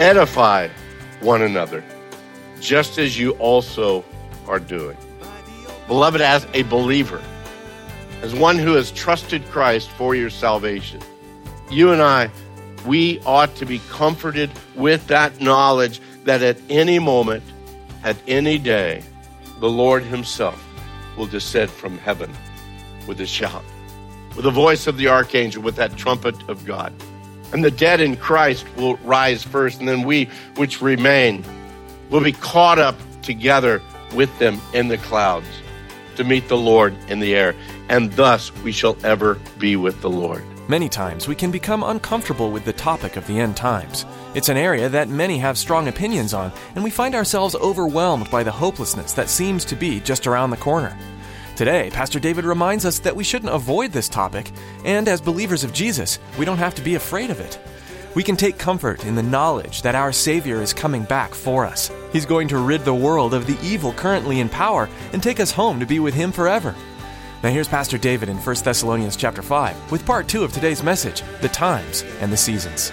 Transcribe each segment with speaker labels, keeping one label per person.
Speaker 1: edify one another, just as you also are doing. Beloved, as a believer, as one who has trusted Christ for your salvation, you and I, we ought to be comforted with that knowledge that at any moment, at any day, the Lord Himself will descend from heaven with a shout, with the voice of the archangel, with that trumpet of God. And the dead in Christ will rise first, and then we which remain will be caught up together with them in the clouds to meet the Lord in the air. And thus we shall ever be with the Lord.
Speaker 2: Many times we can become uncomfortable with the topic of the end times. It's an area that many have strong opinions on, and we find ourselves overwhelmed by the hopelessness that seems to be just around the corner. Today, Pastor David reminds us that we shouldn't avoid this topic, and as believers of Jesus, we don't have to be afraid of it. We can take comfort in the knowledge that our Savior is coming back for us. He's going to rid the world of the evil currently in power and take us home to be with Him forever. Now here's Pastor David in 1 Thessalonians chapter 5 with part 2 of today's message, the times and the seasons.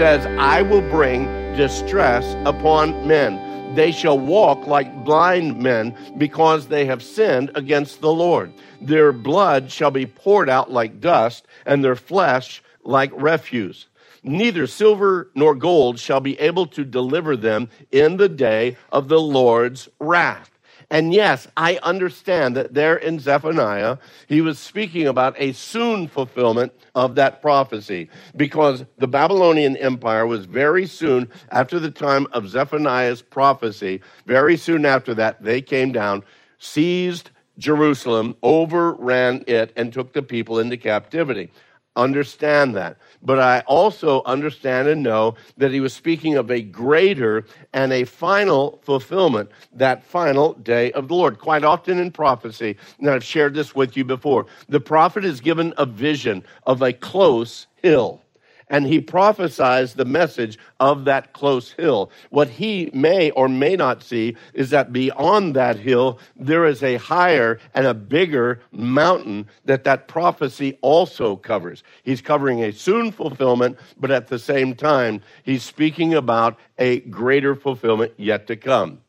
Speaker 1: Says, I will bring distress upon men. They shall walk like blind men because they have sinned against the Lord. Their blood shall be poured out like dust, and their flesh like refuse. Neither silver nor gold shall be able to deliver them in the day of the Lord's wrath. And yes, I understand that there in Zephaniah, he was speaking about a soon fulfillment of that prophecy because the Babylonian Empire was very soon after the time of Zephaniah's prophecy, very soon after that, they came down, seized Jerusalem, overran it, and took the people into captivity. Understand that. But I also understand and know that he was speaking of a greater and a final fulfillment, that final day of the Lord. Quite often in prophecy, and I've shared this with you before, the prophet is given a vision of a close hill and he prophesies the message of that close hill. What he may or may not see is that beyond that hill, there is a higher and a bigger mountain that that prophecy also covers. He's covering a soon fulfillment, but at the same time, he's speaking about a greater fulfillment yet to come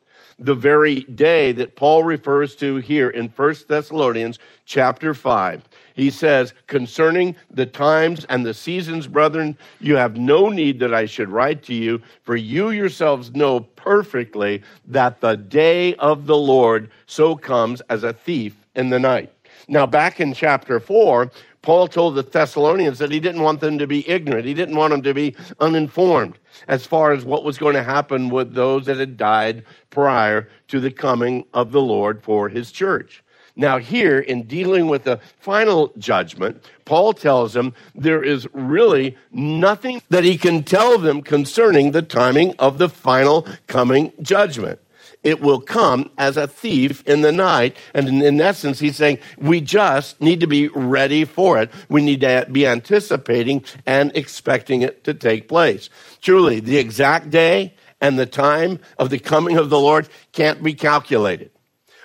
Speaker 1: the very day that Paul refers to here in 1 Thessalonians chapter 5. He says, Concerning the times and the seasons, brethren, you have no need that I should write to you, for you yourselves know perfectly that the day of the Lord so comes as a thief in the night. Now, back in chapter 4, Paul told the Thessalonians that he didn't want them to be ignorant. He didn't want them to be uninformed as far as what was going to happen with those that had died prior to the coming of the Lord for his church. Now, here in dealing with the final judgment, Paul tells them there is really nothing that he can tell them concerning the timing of the final coming judgment. It will come as a thief in the night. And in, in, essence, he's saying we just need to be ready for it. We need to be anticipating and expecting it to take place. Truly, the exact day and the time of the coming of the Lord can't be calculated.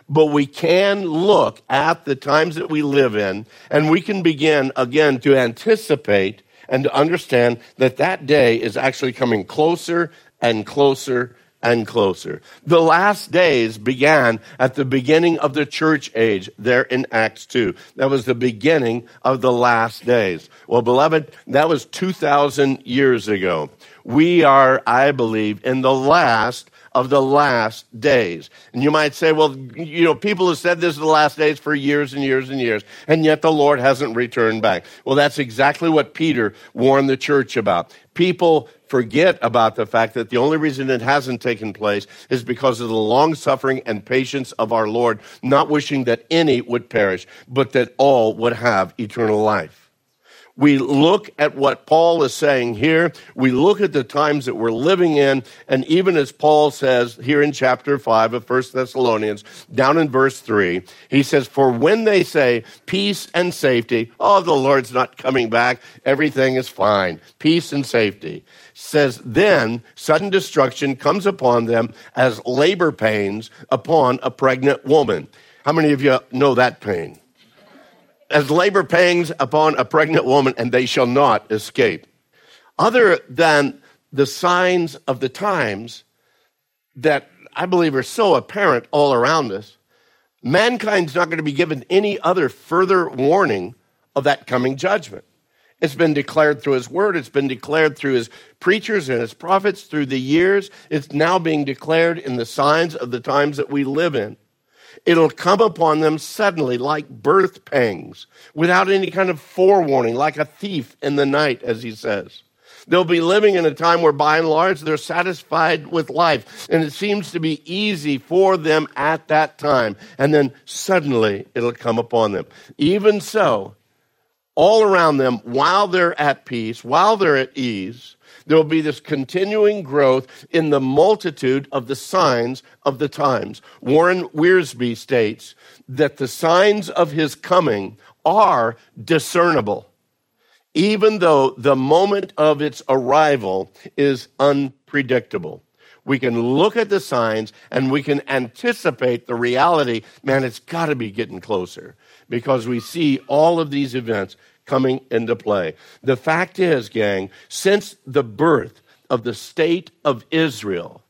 Speaker 1: But we can look at the times that we live in and we can begin again to anticipate and to understand that that day is actually coming closer and closer and closer. The last days began at the beginning of the church age there in Acts 2. That was the beginning of the last days. Well, beloved, that was 2,000 years ago. We are, I believe, in the last of the last days. And you might say, well, you know, people have said this is the last days for years and years and years, and yet the Lord hasn't returned back. Well, that's exactly what Peter warned the church about. People forget about the fact that the only reason it hasn't taken place is because of the long suffering and patience of our Lord, not wishing that any would perish, but that all would have eternal life we look at what Paul is saying here. We look at the times that we're living in. And even as Paul says here in chapter 5 of 1 Thessalonians, down in verse 3, he says, For when they say peace and safety, oh, the Lord's not coming back, everything is fine, peace and safety, says, then sudden destruction comes upon them as labor pains upon a pregnant woman. How many of you know that pain? As labor pangs upon a pregnant woman, and they shall not escape. Other than the signs of the times that I believe are so apparent all around us, mankind's not going to be given any other further warning of that coming judgment. It's been declared through his word. It's been declared through his preachers and his prophets through the years. It's now being declared in the signs of the times that we live in. It'll come upon them suddenly, like birth pangs, without any kind of forewarning, like a thief in the night, as he says. They'll be living in a time where, by and large, they're satisfied with life, and it seems to be easy for them at that time. And then suddenly it'll come upon them. Even so, all around them, while they're at peace, while they're at ease, there will be this continuing growth in the multitude of the signs of the times. Warren Wiersbe states that the signs of his coming are discernible, even though the moment of its arrival is unpredictable. We can look at the signs and we can anticipate the reality. Man, it's got to be getting closer because we see all of these events coming into play. The fact is, gang, since the birth of the state of Israel,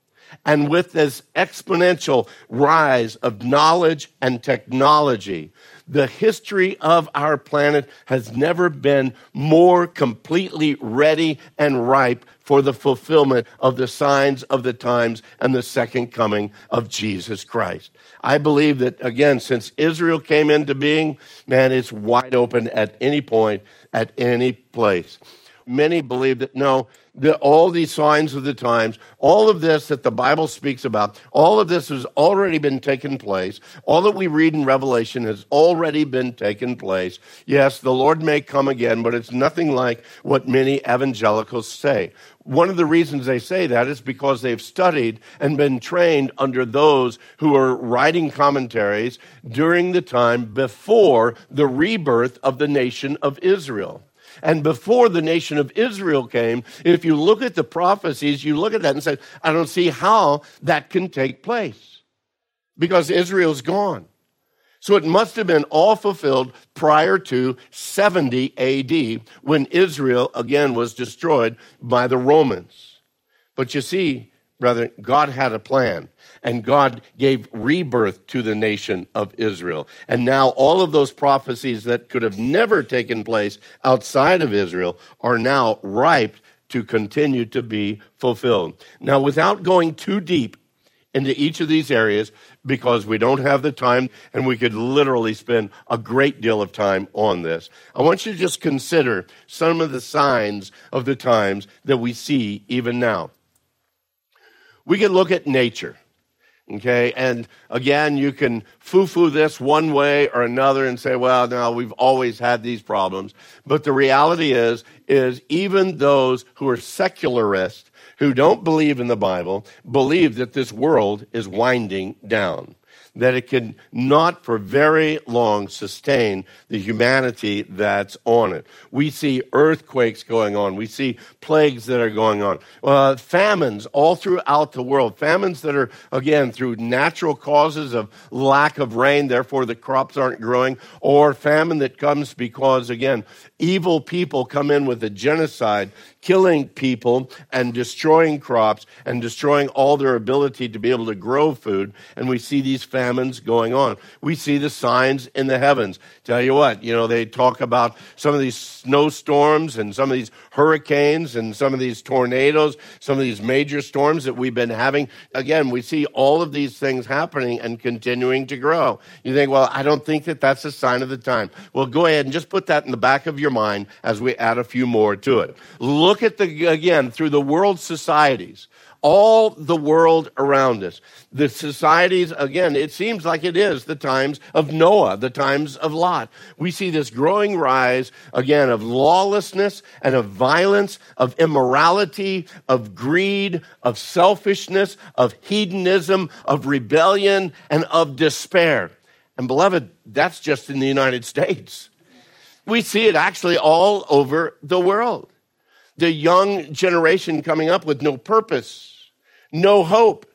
Speaker 1: and with this exponential rise of knowledge and technology, the history of our planet has never been more completely ready and ripe for the fulfillment of the signs of the times and the second coming of Jesus Christ. I believe that, again, since Israel came into being, man, it's wide open at any point, at any place. Many believe that no, the, all these signs of the times, all of this that the Bible speaks about, all of this has already been taken place. All that we read in Revelation has already been taken place. Yes, the Lord may come again, but it's nothing like what many evangelicals say. One of the reasons they say that is because they've studied and been trained under those who are writing commentaries during the time before the rebirth of the nation of Israel. And before the nation of Israel came, if you look at the prophecies, you look at that and say, I don't see how that can take place because Israel's gone. So it must have been all fulfilled prior to 70 AD when Israel again was destroyed by the Romans. But you see, brother, God had a plan and God gave rebirth to the nation of Israel. And now all of those prophecies that could have never taken place outside of Israel are now ripe to continue to be fulfilled. Now, without going too deep into each of these areas, because we don't have the time and we could literally spend a great deal of time on this. I want you to just consider some of the signs of the times that we see even now. We can look at nature. Okay, and again, you can foo foo this one way or another and say, well, no, we've always had these problems. But the reality is, is even those who are secularists, who don't believe in the Bible, believe that this world is winding down that it can not for very long sustain the humanity that's on it. We see earthquakes going on. We see plagues that are going on. Uh, famines all throughout the world. Famines that are, again, through natural causes of lack of rain, therefore the crops aren't growing, or famine that comes because, again, evil people come in with a genocide killing people and destroying crops and destroying all their ability to be able to grow food. And we see these famines going on. We see the signs in the heavens. Tell you what, you know, they talk about some of these snowstorms and some of these hurricanes and some of these tornadoes, some of these major storms that we've been having. Again, we see all of these things happening and continuing to grow. You think, well, I don't think that that's a sign of the time. Well, go ahead and just put that in the back of your mind as we add a few more to it. Look at the, again, through the world societies all the world around us. The societies, again, it seems like it is the times of Noah, the times of Lot. We see this growing rise, again, of lawlessness and of violence, of immorality, of greed, of selfishness, of hedonism, of rebellion, and of despair. And beloved, that's just in the United States. We see it actually all over the world. The young generation coming up with no purpose, no hope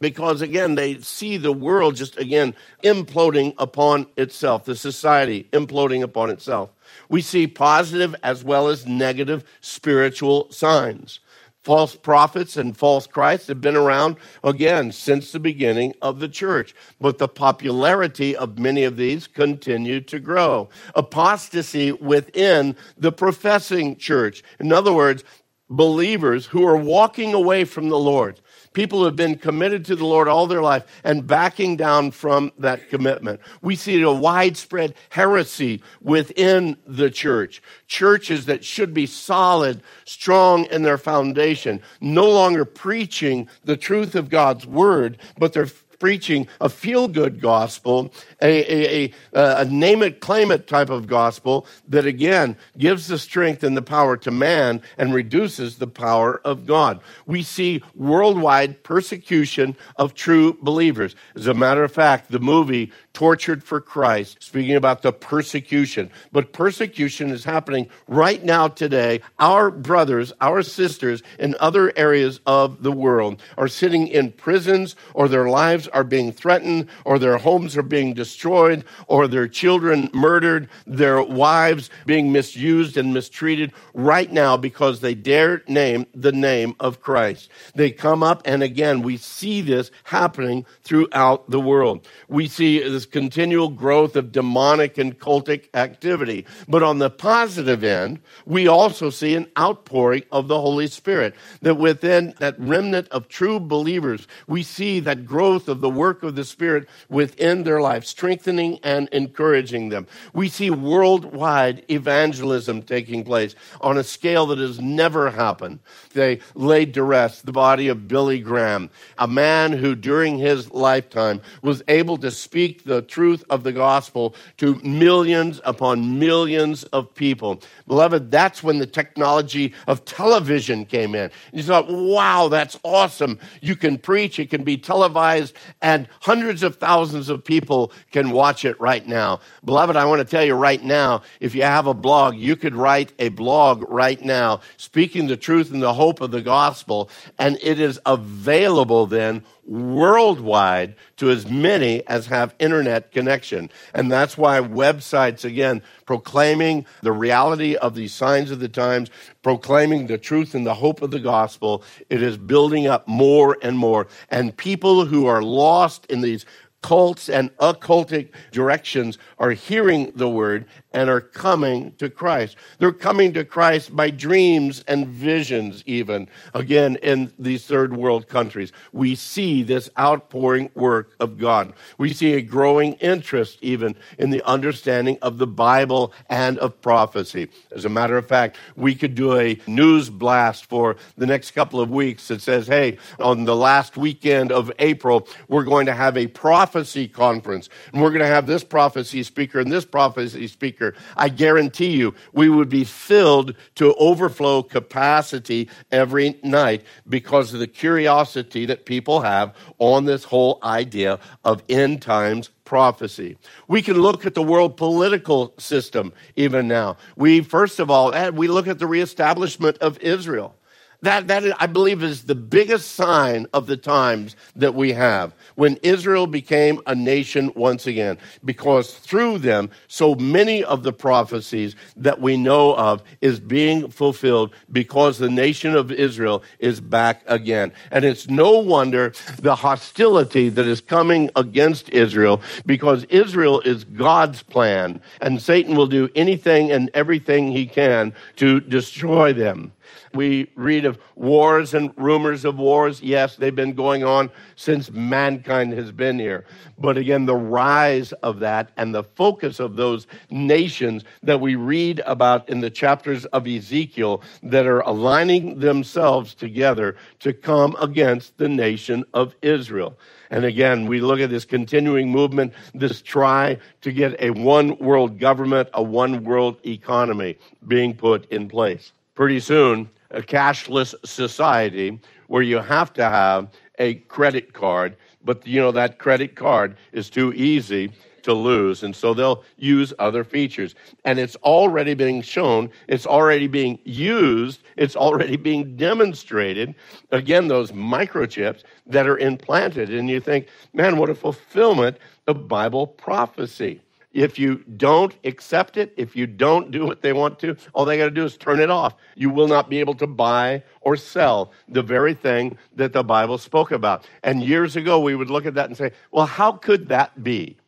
Speaker 1: because again they see the world just again imploding upon itself the society imploding upon itself. We see positive as well as negative spiritual signs false prophets and false christs have been around again since the beginning of the church. But the popularity of many of these continue to grow. Apostasy within the professing church. In other words believers who are walking away from the lord people who have been committed to the Lord all their life and backing down from that commitment. We see a widespread heresy within the church. Churches that should be solid, strong in their foundation, no longer preaching the truth of God's word, but they're preaching a feel good gospel, a, a, a, a, name it, claim it type of gospel that again gives the strength and the power to man and reduces the power of God. We see worldwide persecution of true believers. As a matter of fact, the movie Tortured for Christ, speaking about the persecution, but persecution is happening right now today. Our brothers, our sisters in other areas of the world are sitting in prisons or their are being threatened, or their homes are being destroyed, or their children murdered, their wives being misused and mistreated right now because they dare name the name of Christ. They come up, and again, we see this happening throughout the world. We see this continual growth of demonic and cultic activity. But on the positive end, we also see an outpouring of the Holy Spirit. That within that remnant of true believers, we see that growth of the work of the Spirit within their life, strengthening and encouraging them. We see worldwide evangelism taking place on a scale that has never happened. They laid to rest the body of Billy Graham, a man who during his lifetime was able to speak the truth of the gospel to millions upon millions of people. Beloved, that's when the technology of television came in. You thought, wow, that's awesome. You can preach, it can be televised, and hundreds of thousands of people can watch it right now. Beloved, I want to tell you right now if you have a blog, you could write a blog right now speaking the truth and the hope of the gospel, and it is available then worldwide to as many as have internet connection. And that's why websites, again, proclaiming the reality of these signs of the times, proclaiming the truth and the hope of the gospel, it is building up more and more. And people who are lost in these cults and occultic directions are hearing the word and are coming to Christ. They're coming to Christ by dreams and visions, even. Again, in these third world countries, we see this outpouring work of God. We see a growing interest, even, in the understanding of the Bible and of prophecy. As a matter of fact, we could do a news blast for the next couple of weeks that says, hey, on the last weekend of April, we're going to have a prophecy conference, and we're going to have this prophecy speaker and this prophecy speaker I guarantee you we would be filled to overflow capacity every night because of the curiosity that people have on this whole idea of end times prophecy. We can look at the world political system even now. We, first of all, eh, we look at the reestablishment of Israel. That, that I believe is the biggest sign of the times that we have when Israel became a nation once again, because through them, so many of the prophecies that we know of is being fulfilled because the nation of Israel is back again. And it's no wonder the hostility that is coming against Israel because Israel is God's plan and Satan will do anything and everything he can to destroy them. We read of wars and rumors of wars. Yes, they've been going on since mankind has been here. But again, the rise of that and the focus of those nations that we read about in the chapters of Ezekiel that are aligning themselves together to come against the nation of Israel. And again, we look at this continuing movement, this try to get a one world government, a one world economy being put in place. Pretty soon, a cashless society where you have to have a credit card, but you know that credit card is too easy to lose, and so they'll use other features. And it's already being shown, it's already being used, it's already being demonstrated. Again, those microchips that are implanted, and you think, man, what a fulfillment of Bible prophecy. If you don't accept it, if you don't do what they want to, all they got to do is turn it off. You will not be able to buy or sell the very thing that the Bible spoke about. And years ago, we would look at that and say, well, how could that be?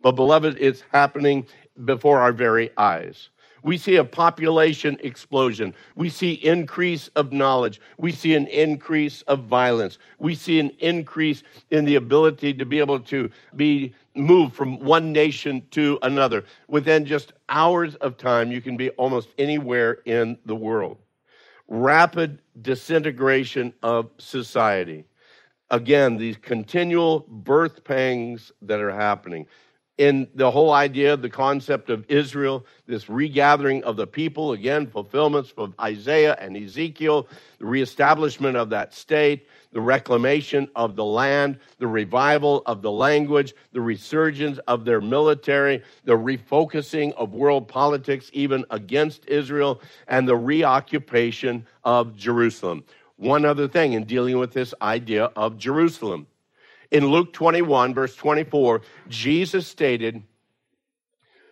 Speaker 1: But, beloved, it's happening before our very eyes. We see a population explosion. We see increase of knowledge. We see an increase of violence. We see an increase in the ability to be able to be moved from one nation to another. Within just hours of time, you can be almost anywhere in the world. Rapid disintegration of society. Again, these continual birth pangs that are happening in the whole idea, the concept of Israel, this regathering of the people, again, fulfillments of Isaiah and Ezekiel, the reestablishment of that state, the reclamation of the land, the revival of the language, the resurgence of their military, the refocusing of world politics even against Israel, and the reoccupation of Jerusalem. One other thing in dealing with this idea of Jerusalem. In Luke 21, verse 24, Jesus stated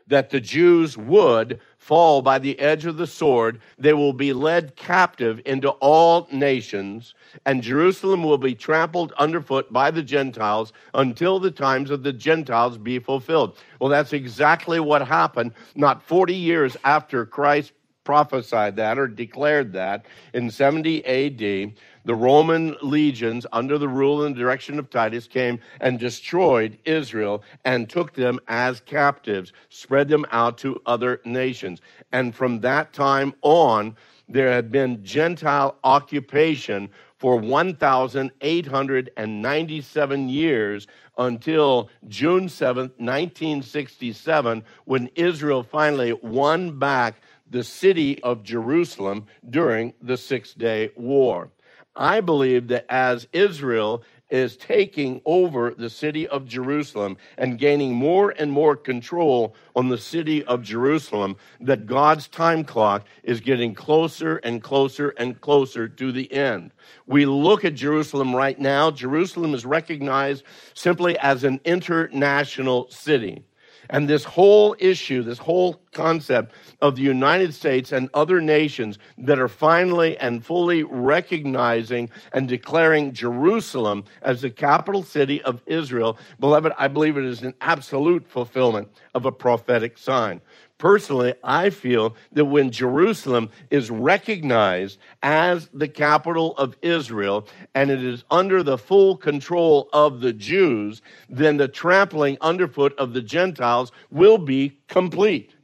Speaker 1: that the Jews would fall by the edge of the sword. They will be led captive into all nations, and Jerusalem will be trampled underfoot by the Gentiles until the times of the Gentiles be fulfilled. Well, that's exactly what happened not 40 years after Christ prophesied that or declared that in 70 AD the Roman legions, under the rule and direction of Titus, came and destroyed Israel and took them as captives, spread them out to other nations. And from that time on, there had been Gentile occupation for 1,897 years until June 7th, 1967, when Israel finally won back the city of Jerusalem during the Six Day War. I believe that as Israel is taking over the city of Jerusalem and gaining more and more control on the city of Jerusalem, that God's time clock is getting closer and closer and closer to the end. We look at Jerusalem right now. Jerusalem is recognized simply as an international city. And this whole issue, this whole concept of the United States and other nations that are finally and fully recognizing and declaring Jerusalem as the capital city of Israel, beloved, I believe it is an absolute fulfillment of a prophetic sign. Personally, I feel that when Jerusalem is recognized as the capital of Israel and it is under the full control of the Jews, then the trampling underfoot of the Gentiles will be complete.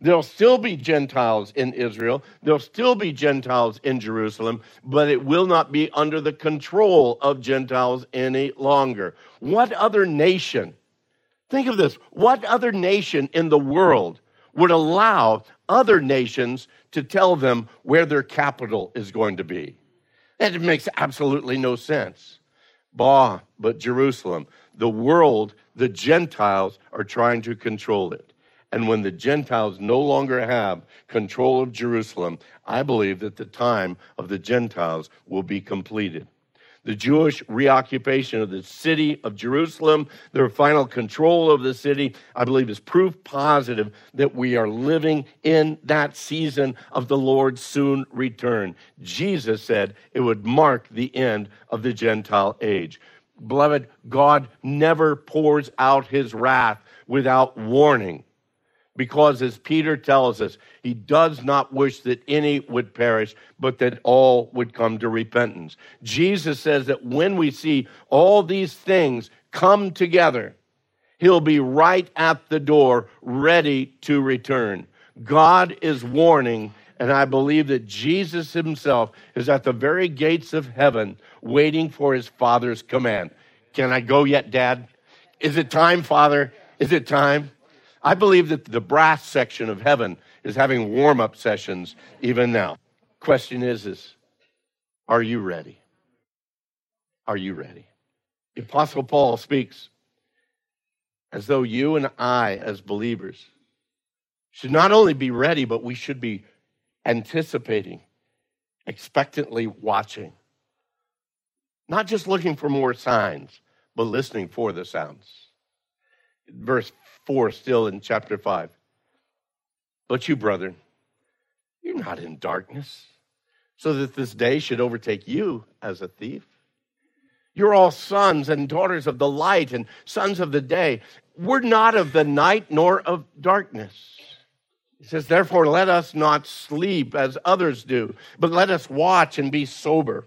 Speaker 1: There'll still be Gentiles in Israel. There'll still be Gentiles in Jerusalem, but it will not be under the control of Gentiles any longer. What other nation, think of this, what other nation in the world would allow other nations to tell them where their capital is going to be. It makes absolutely no sense. Bah, but Jerusalem, the world, the Gentiles are trying to control it. And when the Gentiles no longer have control of Jerusalem, I believe that the time of the Gentiles will be completed. The Jewish reoccupation of the city of Jerusalem, their final control of the city, I believe is proof positive that we are living in that season of the Lord's soon return. Jesus said it would mark the end of the Gentile age. Beloved, God never pours out his wrath without warning because as Peter tells us, he does not wish that any would perish, but that all would come to repentance. Jesus says that when we see all these things come together, he'll be right at the door, ready to return. God is warning, and I believe that Jesus himself is at the very gates of heaven, waiting for his Father's command. Can I go yet, Dad? Is it time, Father? Is it time? I believe that the brass section of heaven is having warm up sessions even now. Question is, is are you ready? Are you ready? The Apostle Paul speaks as though you and I, as believers, should not only be ready, but we should be anticipating, expectantly watching. Not just looking for more signs, but listening for the sounds. Verse 4 still in chapter 5. But you, brethren, you're not in darkness, so that this day should overtake you as a thief. You're all sons and daughters of the light and sons of the day. We're not of the night nor of darkness. He says, Therefore, let us not sleep as others do, but let us watch and be sober.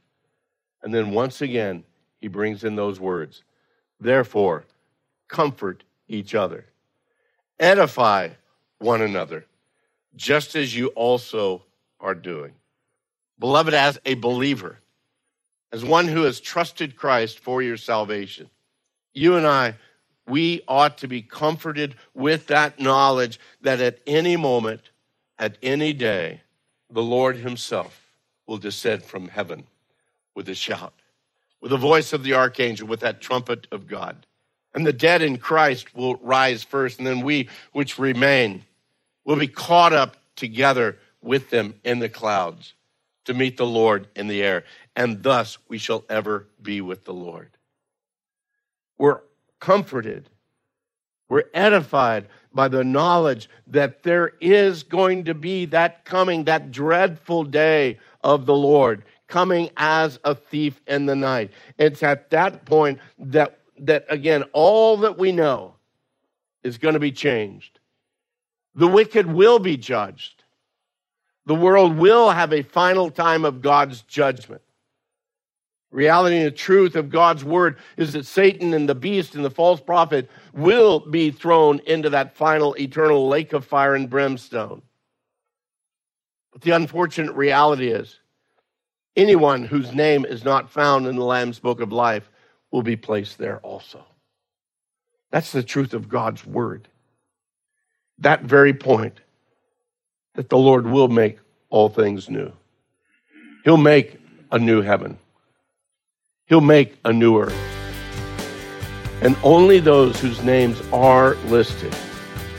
Speaker 1: And then once again, he brings in those words Therefore, comfort each other, edify one another, just as you also are doing. Beloved, as a believer, as one who has trusted Christ for your salvation, you and I, we ought to be comforted with that knowledge that at any moment, at any day, the Lord Himself will descend from heaven with a shout, with the voice of the archangel, with that trumpet of God. And the dead in Christ will rise first, and then we which remain will be caught up together with them in the clouds to meet the Lord in the air. And thus we shall ever be with the Lord. We're comforted, we're edified by the knowledge that there is going to be that coming, that dreadful day of the Lord coming as a thief in the night. It's at that point that, that again, all that we know is going to be changed. The wicked will be judged. The world will have a final time of God's judgment. Reality and the truth of God's word is that Satan and the beast and the false prophet will be thrown into that final eternal lake of fire and brimstone. But the unfortunate reality is Anyone whose name is not found in the Lamb's book of life will be placed there also. That's the truth of God's word. That very point that the Lord will make all things new. He'll make a new heaven. He'll make a new earth. And only those whose names are listed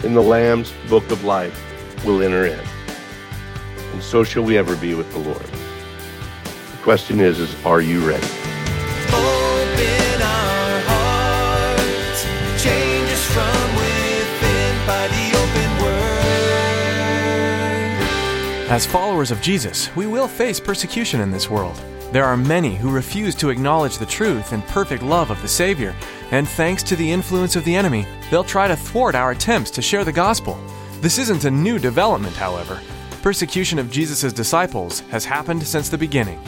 Speaker 1: in the Lamb's book of life will enter in. And so shall we ever be with the Lord question is, is are you ready?
Speaker 3: Open our hearts, change us from within by the open word.
Speaker 2: As followers of Jesus, we will face persecution in this world. There are many who refuse to acknowledge the truth and perfect love of the Savior, and thanks to the influence of the enemy, they'll try to thwart our attempts to share the gospel. This isn't a new development, however. Persecution of Jesus' disciples has happened since the beginning.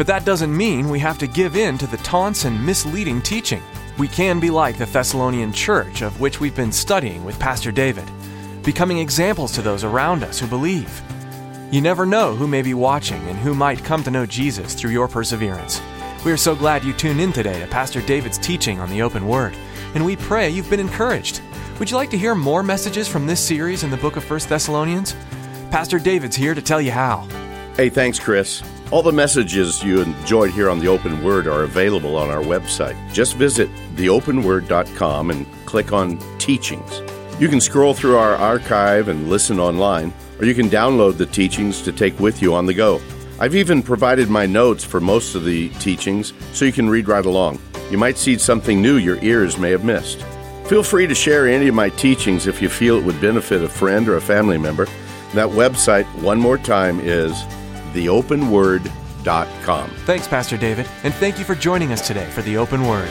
Speaker 2: But that doesn't mean we have to give in to the taunts and misleading teaching. We can be like the Thessalonian church, of which we've been studying with Pastor David, becoming examples to those around us who believe. You never know who may be watching and who might come to know Jesus through your perseverance. We are so glad you tuned in today to Pastor David's teaching on the open word, and we pray you've been encouraged. Would you like to hear more messages from this series in the book of 1 Thessalonians? Pastor David's here to tell you how.
Speaker 1: Hey, thanks, Chris. All the messages you enjoyed here on the Open Word are available on our website. Just visit theopenword.com and click on Teachings. You can scroll through our archive and listen online, or you can download the teachings to take with you on the go. I've even provided my notes for most of the teachings so you can read right along. You might see something new your ears may have missed. Feel free to share any of my teachings if you feel it would benefit a friend or a family member. That website, one more time, is theopenword.com.
Speaker 2: Thanks, Pastor David, and thank you for joining us today for the open word.